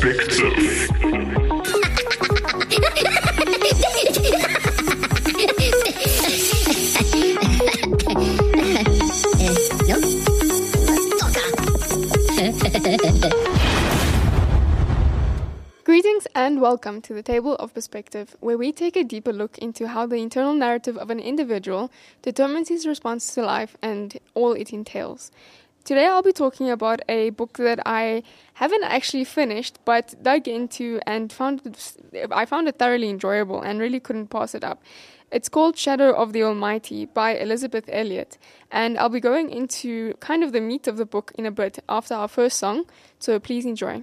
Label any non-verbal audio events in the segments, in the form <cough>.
Perspective. <laughs> Greetings and welcome to the Table of Perspective, where we take a deeper look into how the internal narrative of an individual determines his response to life and all it entails. Today I'll be talking about a book that I haven't actually finished but dug into and found it, I found it thoroughly enjoyable and really couldn't pass it up. It's called Shadow of the Almighty by Elisabeth Elliot, and I'll be going into kind of the meat of the book in a bit after our first song, so please enjoy.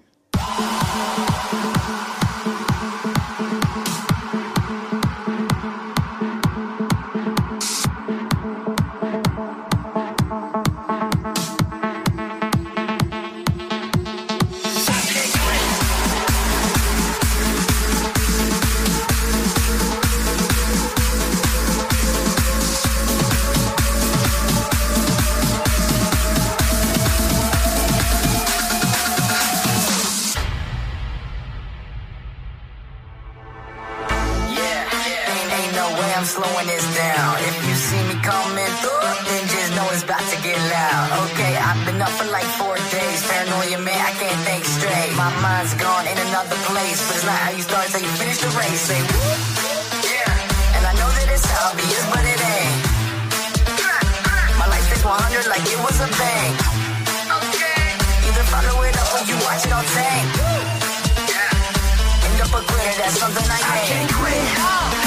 Like it was a bank. Okay. Either follow it up or you watch it on tank. Yeah. End up a quitter, that's something I. I can't quit.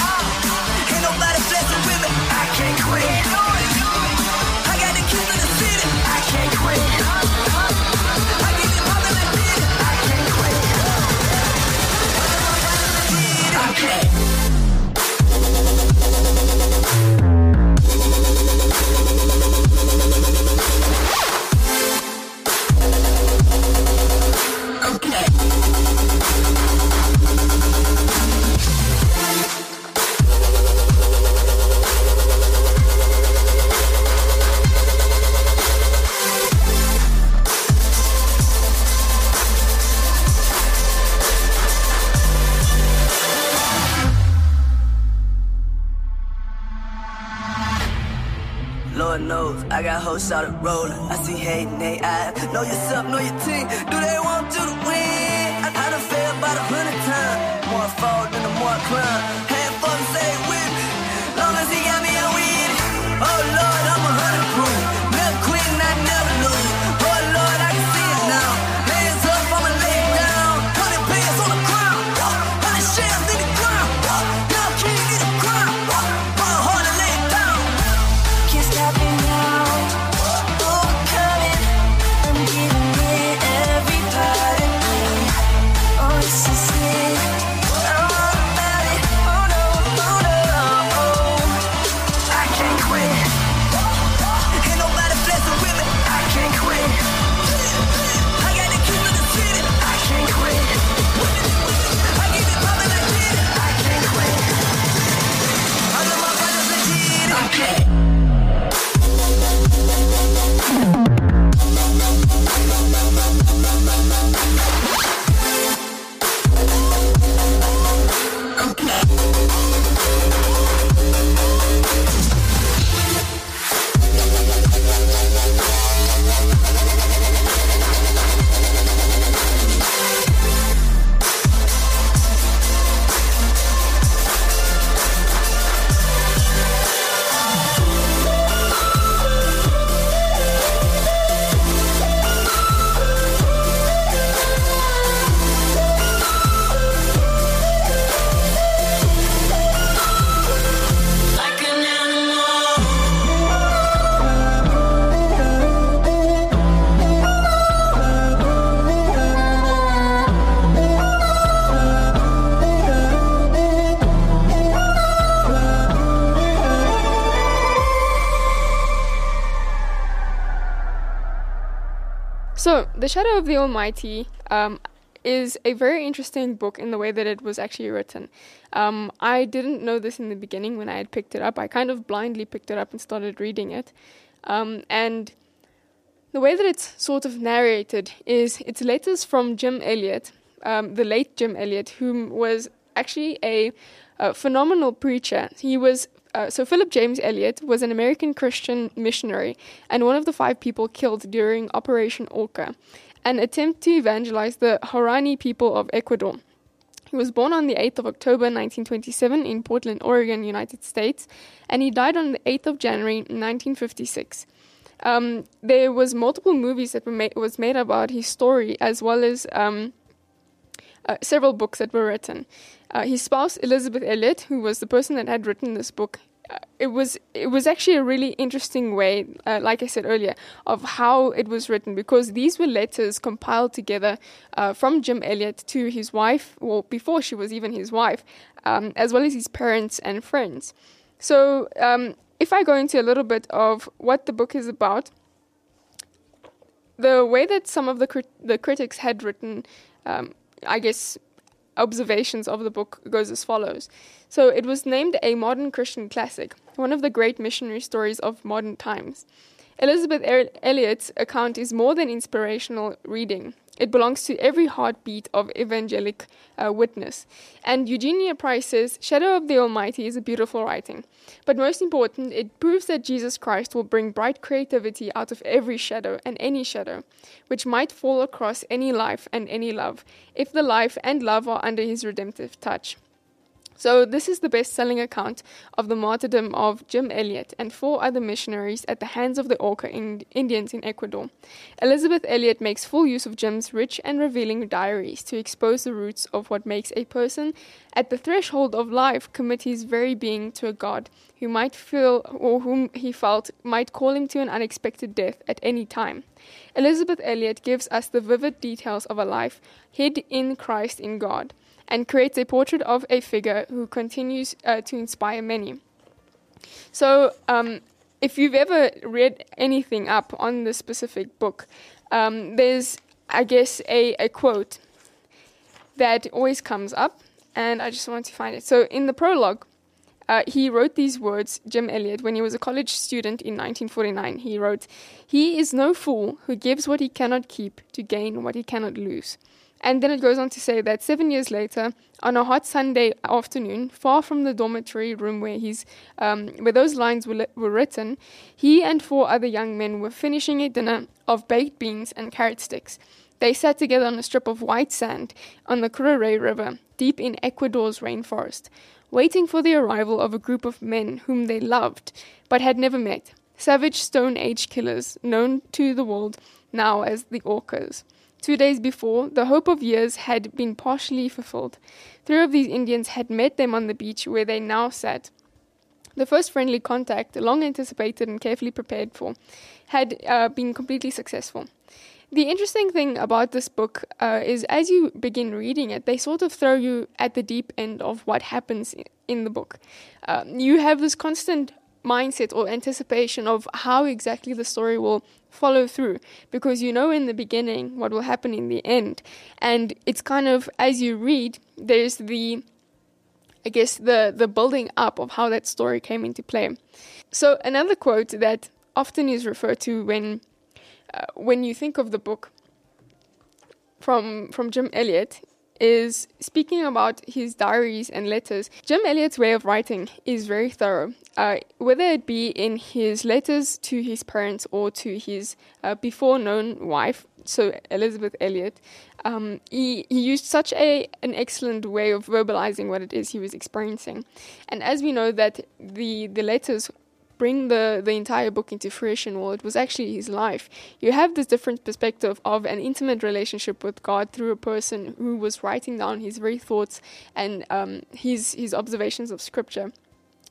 Lord knows I got hoes started rolling. I see hate in they eyes. Know yourself, know your team. Do they want you to win? I, done failed about a hundred times. More I fall than the more I climb. Had The Shadow of the Almighty um, is a very interesting book in the way that it was actually written. Um, I didn't know this in the beginning when I had picked it up. I kind of blindly picked it up and started reading it. Um, and the way that it's sort of narrated is it's letters from Jim Elliot, um, the late Jim Elliot, whom was actually a, a phenomenal preacher. He was uh, so Philip James Elliot was an American Christian missionary and one of the five people killed during Operation Auca, an attempt to evangelize the Huaorani people of Ecuador. He was born on the 8th of October 1927 in Portland, Oregon, United States, and he died on the 8th of January 1956. Um, there was multiple movies that were made, was made about his story, as well as um, uh, several books that were written. Uh, his spouse Elisabeth Elliot, who was the person that had written this book, uh, it was it was actually a really interesting way, uh, like I said earlier, of how it was written because these were letters compiled together uh, from Jim Elliot to his wife, well before she was even his wife, um, as well as his parents and friends. So um, if I go into a little bit of what the book is about, the way that some of the crit- the critics had written, um, I guess, observations of the book goes as follows. So it was named a modern Christian classic, one of the great missionary stories of modern times. Elisabeth Elliot's account is more than inspirational reading. It belongs to every heartbeat of evangelic uh, witness. And Eugenia Price says, Shadow of the Almighty is a beautiful writing. But most important, it proves that Jesus Christ will bring bright creativity out of every shadow and any shadow, which might fall across any life and any love, if the life and love are under his redemptive touch. So, this is the best selling account of the martyrdom of Jim Elliot and four other missionaries at the hands of the Auca in Indians in Ecuador. Elisabeth Elliot makes full use of Jim's rich and revealing diaries to expose the roots of what makes a person at the threshold of life commit his very being to a God who might feel or whom he felt might call him to an unexpected death at any time. Elisabeth Elliot gives us the vivid details of a life hid in Christ in God and creates a portrait of a figure who continues uh, to inspire many. So, um, if you've ever read anything up on this specific book, um, there's, I guess, a, a quote that always comes up, and I just want to find it. So, in the prologue, uh, he wrote these words, Jim Elliot, when he was a college student in 1949. He wrote, He is no fool who gives what he cannot keep to gain what he cannot lose. And then it goes on to say that seven years later, on a hot Sunday afternoon, far from the dormitory room where he's, um, where those lines were, li- were written, he and four other young men were finishing a dinner of baked beans and carrot sticks. They sat together on a strip of white sand on the Curaray River, deep in Ecuador's rainforest, waiting for the arrival of a group of men whom they loved but had never met. Savage Stone Age killers, known to the world now as the Aucas. Two days before, the hope of years had been partially fulfilled. Three of these Indians had met them on the beach where they now sat. The first friendly contact, long anticipated and carefully prepared for, had uh, been completely successful. The interesting thing about this book uh, is as you begin reading it, they sort of throw you at the deep end of what happens in the book. Um, you have this constant mindset or anticipation of how exactly the story will follow through. Because you know in the beginning what will happen in the end. And it's kind of as you read there's the i guess the the building up of how that story came into play. So another quote that often is referred to when uh, when you think of the book from from Jim Elliot is speaking about his diaries and letters. Jim Elliot's way of writing is very thorough, uh, whether it be in his letters to his parents or to his uh, before known wife, so Elisabeth Elliot. Um, he, he used such a an excellent way of verbalizing what it is he was experiencing, and as we know that the the letters bring the, the entire book into fruition, well, it was actually his life. You have this different perspective of an intimate relationship with God through a person who was writing down his very thoughts and um, his, his observations of scripture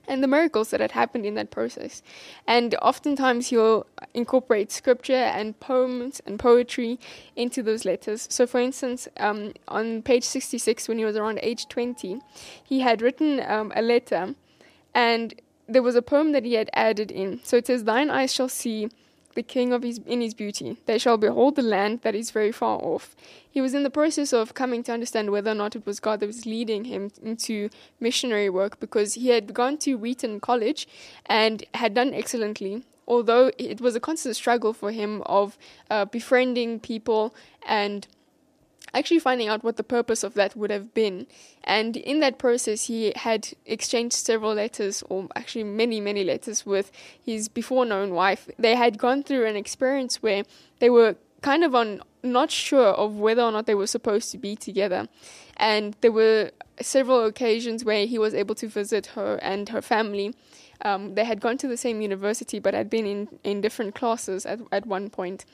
and the miracles that had happened in that process. And oftentimes he'll incorporate scripture and poems and poetry into those letters. So, for instance, um, on page 66, when he was around age 20, he had written um, a letter and there was a poem that he had added in. So it says, Thine eyes shall see the king of his in his beauty. They shall behold the land that is very far off. He was in the process of coming to understand whether or not it was God that was leading him into missionary work because he had gone to Wheaton College and had done excellently. Although it was a constant struggle for him of uh, befriending people and actually finding out what the purpose of that would have been. And in that process, he had exchanged several letters, or actually many, many letters, with his before known wife. They had gone through an experience where they were kind of on not sure of whether or not they were supposed to be together. And there were several occasions where he was able to visit her and her family. Um, they had gone to the same university but had been in, in different classes at, at one point.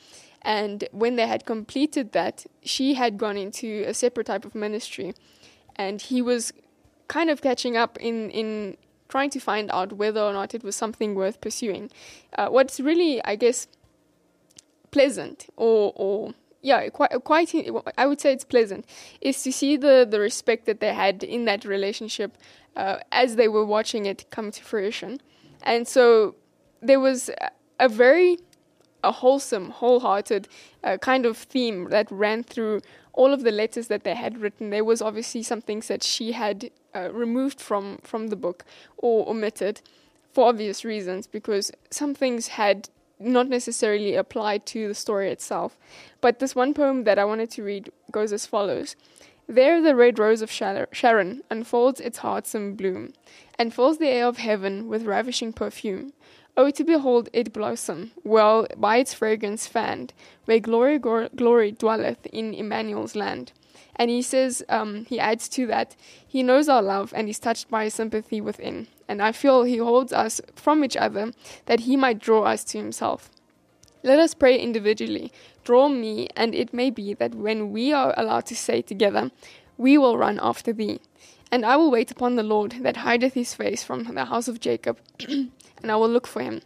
And when they had completed that, she had gone into a separate type of ministry. And he was kind of catching up in, in trying to find out whether or not it was something worth pursuing. Uh, what's really, I guess, pleasant or, or yeah, quite, quite, I would say it's pleasant, is to see the, the respect that they had in that relationship uh, as they were watching it come to fruition. And so there was a very a wholesome, wholehearted uh, kind of theme that ran through all of the letters that they had written. There was obviously some things that she had uh, removed from, from the book or omitted for obvious reasons because some things had not necessarily applied to the story itself. But this one poem that I wanted to read goes as follows. There the red rose of Sharon unfolds its heartsome bloom, and fills the air of heaven with ravishing perfume. Oh, to behold it blossom, well by its fragrance fanned, where glory, glory dwelleth in Emmanuel's land. And he says, um, he adds to that, he knows our love and is touched by sympathy within. And I feel he holds us from each other that he might draw us to himself. Let us pray individually. Draw me, and it may be that when we are allowed to say together, We will run after thee. And I will wait upon the Lord that hideth his face from the house of Jacob, <clears throat> and I will look for him.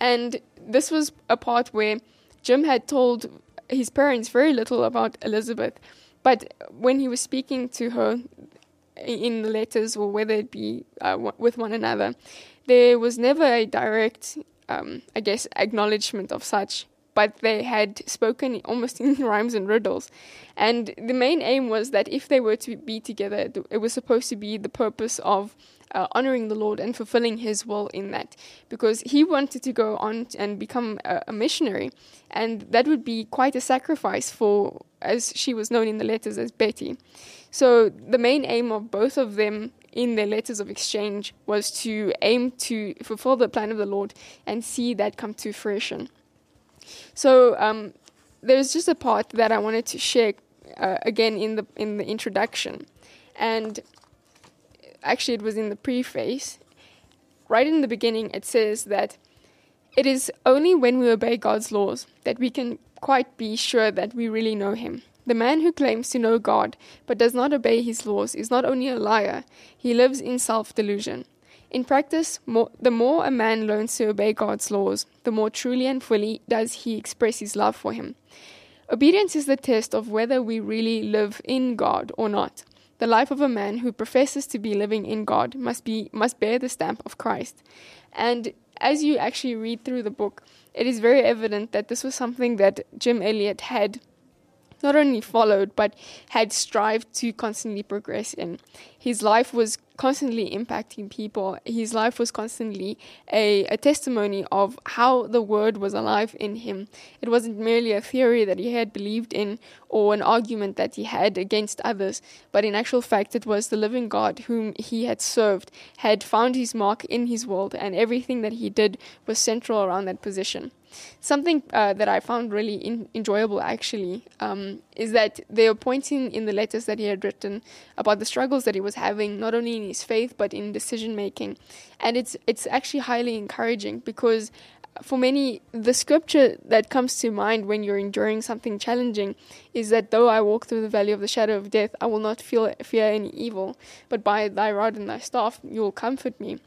And this was a part where Jim had told his parents very little about Elisabeth, but when he was speaking to her in the letters or whether it be uh, with one another, there was never a direct, um, I guess, acknowledgement of such but they had spoken almost <laughs> in rhymes and riddles. And the main aim was that if they were to be together, it was supposed to be the purpose of uh, honoring the Lord and fulfilling His will in that, because He wanted to go on and become a, a missionary, and that would be quite a sacrifice for, as she was known in the letters as Betty. So the main aim of both of them in their letters of exchange was to aim to fulfill the plan of the Lord and see that come to fruition. So um, there's just a part that I wanted to share uh, again in the in the introduction, and actually it was in the preface. Right in the beginning, it says that it is only when we obey God's laws that we can quite be sure that we really know Him. The man who claims to know God but does not obey His laws is not only a liar, he lives in self delusion. In practice, more, the more a man learns to obey God's laws, the more truly and fully does he express his love for him. Obedience is the test of whether we really live in God or not. The life of a man who professes to be living in God must be must bear the stamp of Christ. And as you actually read through the book, it is very evident that this was something that Jim Elliot had not only followed but had strived to constantly progress in. His life was constantly impacting people. His life was constantly a, a testimony of how the word was alive in him. It wasn't merely a theory that he had believed in or an argument that he had against others, but in actual fact, it was the living God whom he had served, had found his mark in his world, and everything that he did was central around that position. Something uh, that I found really in- enjoyable actually um, is that they are pointing in the letters that he had written about the struggles that he was having, not only in his faith but in decision making, and it's it's actually highly encouraging because for many, the scripture that comes to mind when you're enduring something challenging is that though I walk through the valley of the shadow of death, I will not feel fear any evil, but by thy rod and thy staff you will comfort me.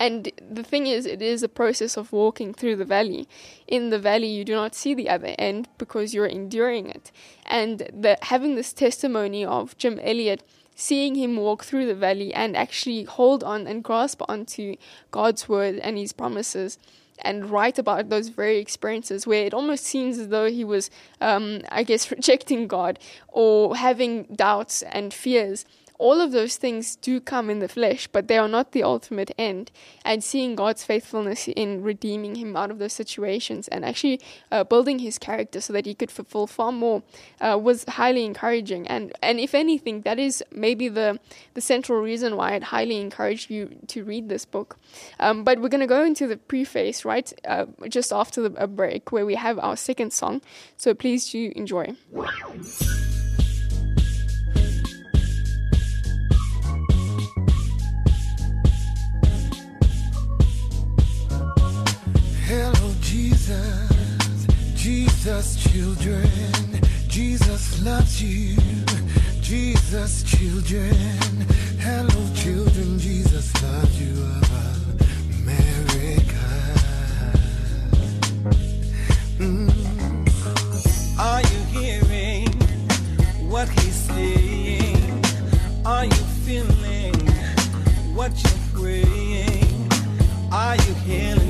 And the thing is, it is a process of walking through the valley. In the valley, you do not see the other end because you're enduring it. And the, having this testimony of Jim Elliot, seeing him walk through the valley and actually hold on and grasp onto God's word and his promises and write about those very experiences where it almost seems as though he was, um, I guess, <laughs> rejecting God or having doubts and fears all of those things do come in the flesh, but they are not the ultimate end. And seeing God's faithfulness in redeeming him out of those situations and actually uh, building his character so that he could fulfill far more uh, was highly encouraging. And and if anything, that is maybe the the central reason why I'd highly encourage you to read this book. Um, but we're going to go into the preface right uh, just after the, a break where we have our second song. So please do enjoy. Jesus, Jesus, children. Jesus loves you, Jesus, children. Hello, children, Jesus loves you America. Mm. Are you hearing what he's saying? Are you feeling what you're praying? Are you healing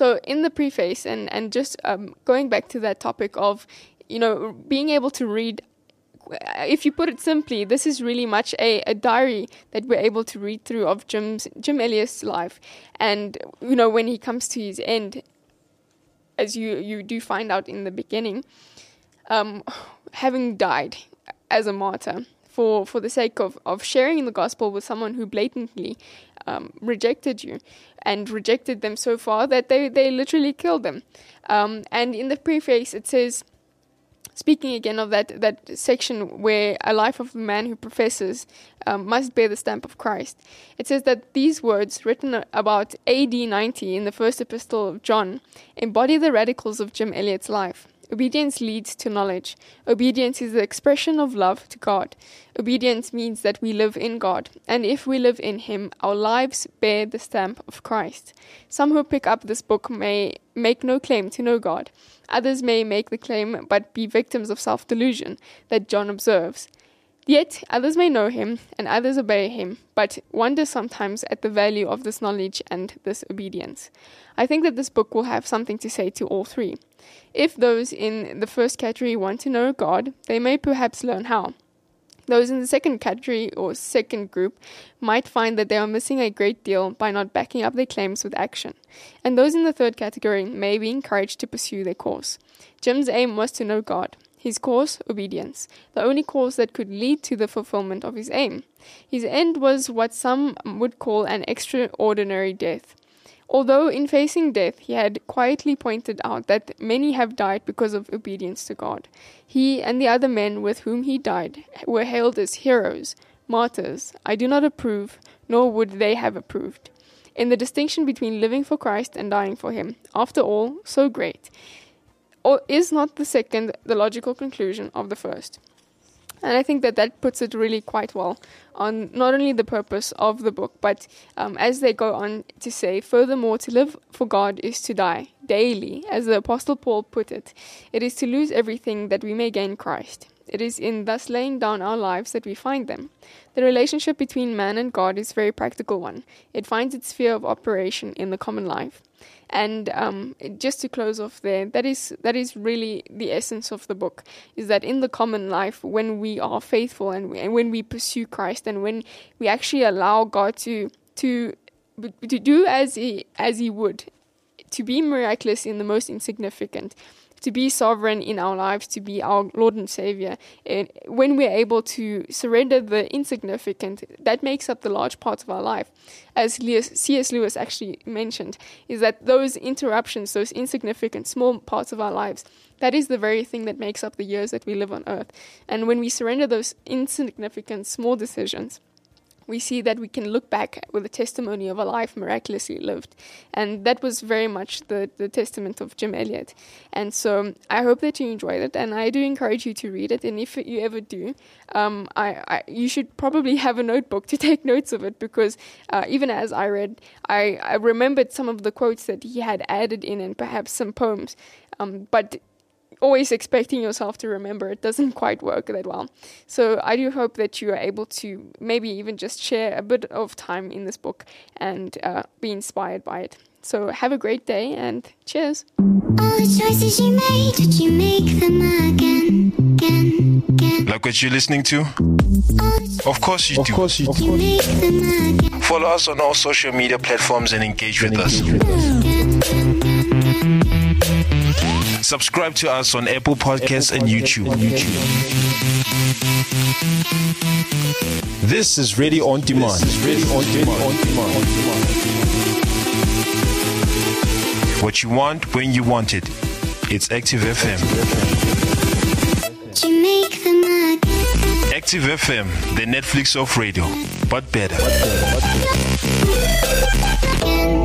So in the preface, and and just um, going back to that topic of, you know, being able to read if you put it simply, this is really much a, a diary that we're able to read through of Jim's, Jim Elliot's life. And, you know, when he comes to his end, as you, you do find out in the beginning, um, having died as a martyr for, for the sake of, of sharing the gospel with someone who blatantly um, rejected you and rejected them so far that they, they literally killed them. Um, and in the preface, it says, speaking again of that, that section where a life of a man who professes um, must bear the stamp of Christ, it says that these words, written about AD 90 in the first epistle of John, embody the radicals of Jim Elliot's life. Obedience leads to knowledge. Obedience is the expression of love to God. Obedience means that we live in God, and if we live in Him, our lives bear the stamp of Christ. Some who pick up this book may make no claim to know God. Others may make the claim but be victims of self delusion that John observes. Yet others may know him, and others obey him, but wonder sometimes at the value of this knowledge and this obedience. I think that this book will have something to say to all three. If those in the first category want to know God, they may perhaps learn how. Those in the second category or second group might find that they are missing a great deal by not backing up their claims with action. And those in the third category may be encouraged to pursue their course. Jim's aim was to know God. His course, obedience, the only course that could lead to the fulfillment of his aim. His end was what some would call an extraordinary death. Although in facing death he had quietly pointed out that many have died because of obedience to God, he and the other men with whom he died were hailed as heroes, martyrs. I do not approve, nor would they have approved. In the distinction between living for Christ and dying for him, after all, so great, or is not the second the logical conclusion of the first? And I think that that puts it really quite well on not only the purpose of the book, but um, as they go on to say, furthermore, to live for God is to die daily, as the Apostle Paul put it. It is to lose everything that we may gain Christ. It is in thus laying down our lives that we find them. The relationship between man and God is a very practical one. It finds its sphere of operation in the common life. And um, just to close off there, that is that is really the essence of the book. Is that in the common life, when we are faithful and, we, and when we pursue Christ, and when we actually allow God to to to do as he as he would, to be miraculous in the most insignificant, to be sovereign in our lives, to be our Lord and Savior. And when we're able to surrender the insignificant, that makes up the large parts of our life. As C.S. Lewis actually mentioned, is that those interruptions, those insignificant small parts of our lives, that is the very thing that makes up the years that we live on earth. And when we surrender those insignificant small decisions, we see that we can look back with a testimony of a life miraculously lived. And that was very much the, the testament of Jim Elliot. And so I hope that you enjoyed it, and I do encourage you to read it. And if you ever do, um, I, I, you should probably have a notebook to <laughs> take notes of it because uh, even as I read, I, I remembered some of the quotes that he had added in and perhaps some poems. Um, but always expecting yourself to remember it doesn't quite work that well. So I do hope that you are able to maybe even just share a bit of time in this book and uh, be inspired by it. So have a great day and cheers. All the choices you made, did you make them again, again, again? Like what you're listening to? Of course you Of do. course you You make them again, Follow us on all social media platforms and engage with us. Subscribe to us on Apple Podcasts and YouTube. This is Ready on Demand. This is Ready on Demand. What you want when you want it. It's Active FM. you make them again? Active FM, the Netflix of radio, but better. Again.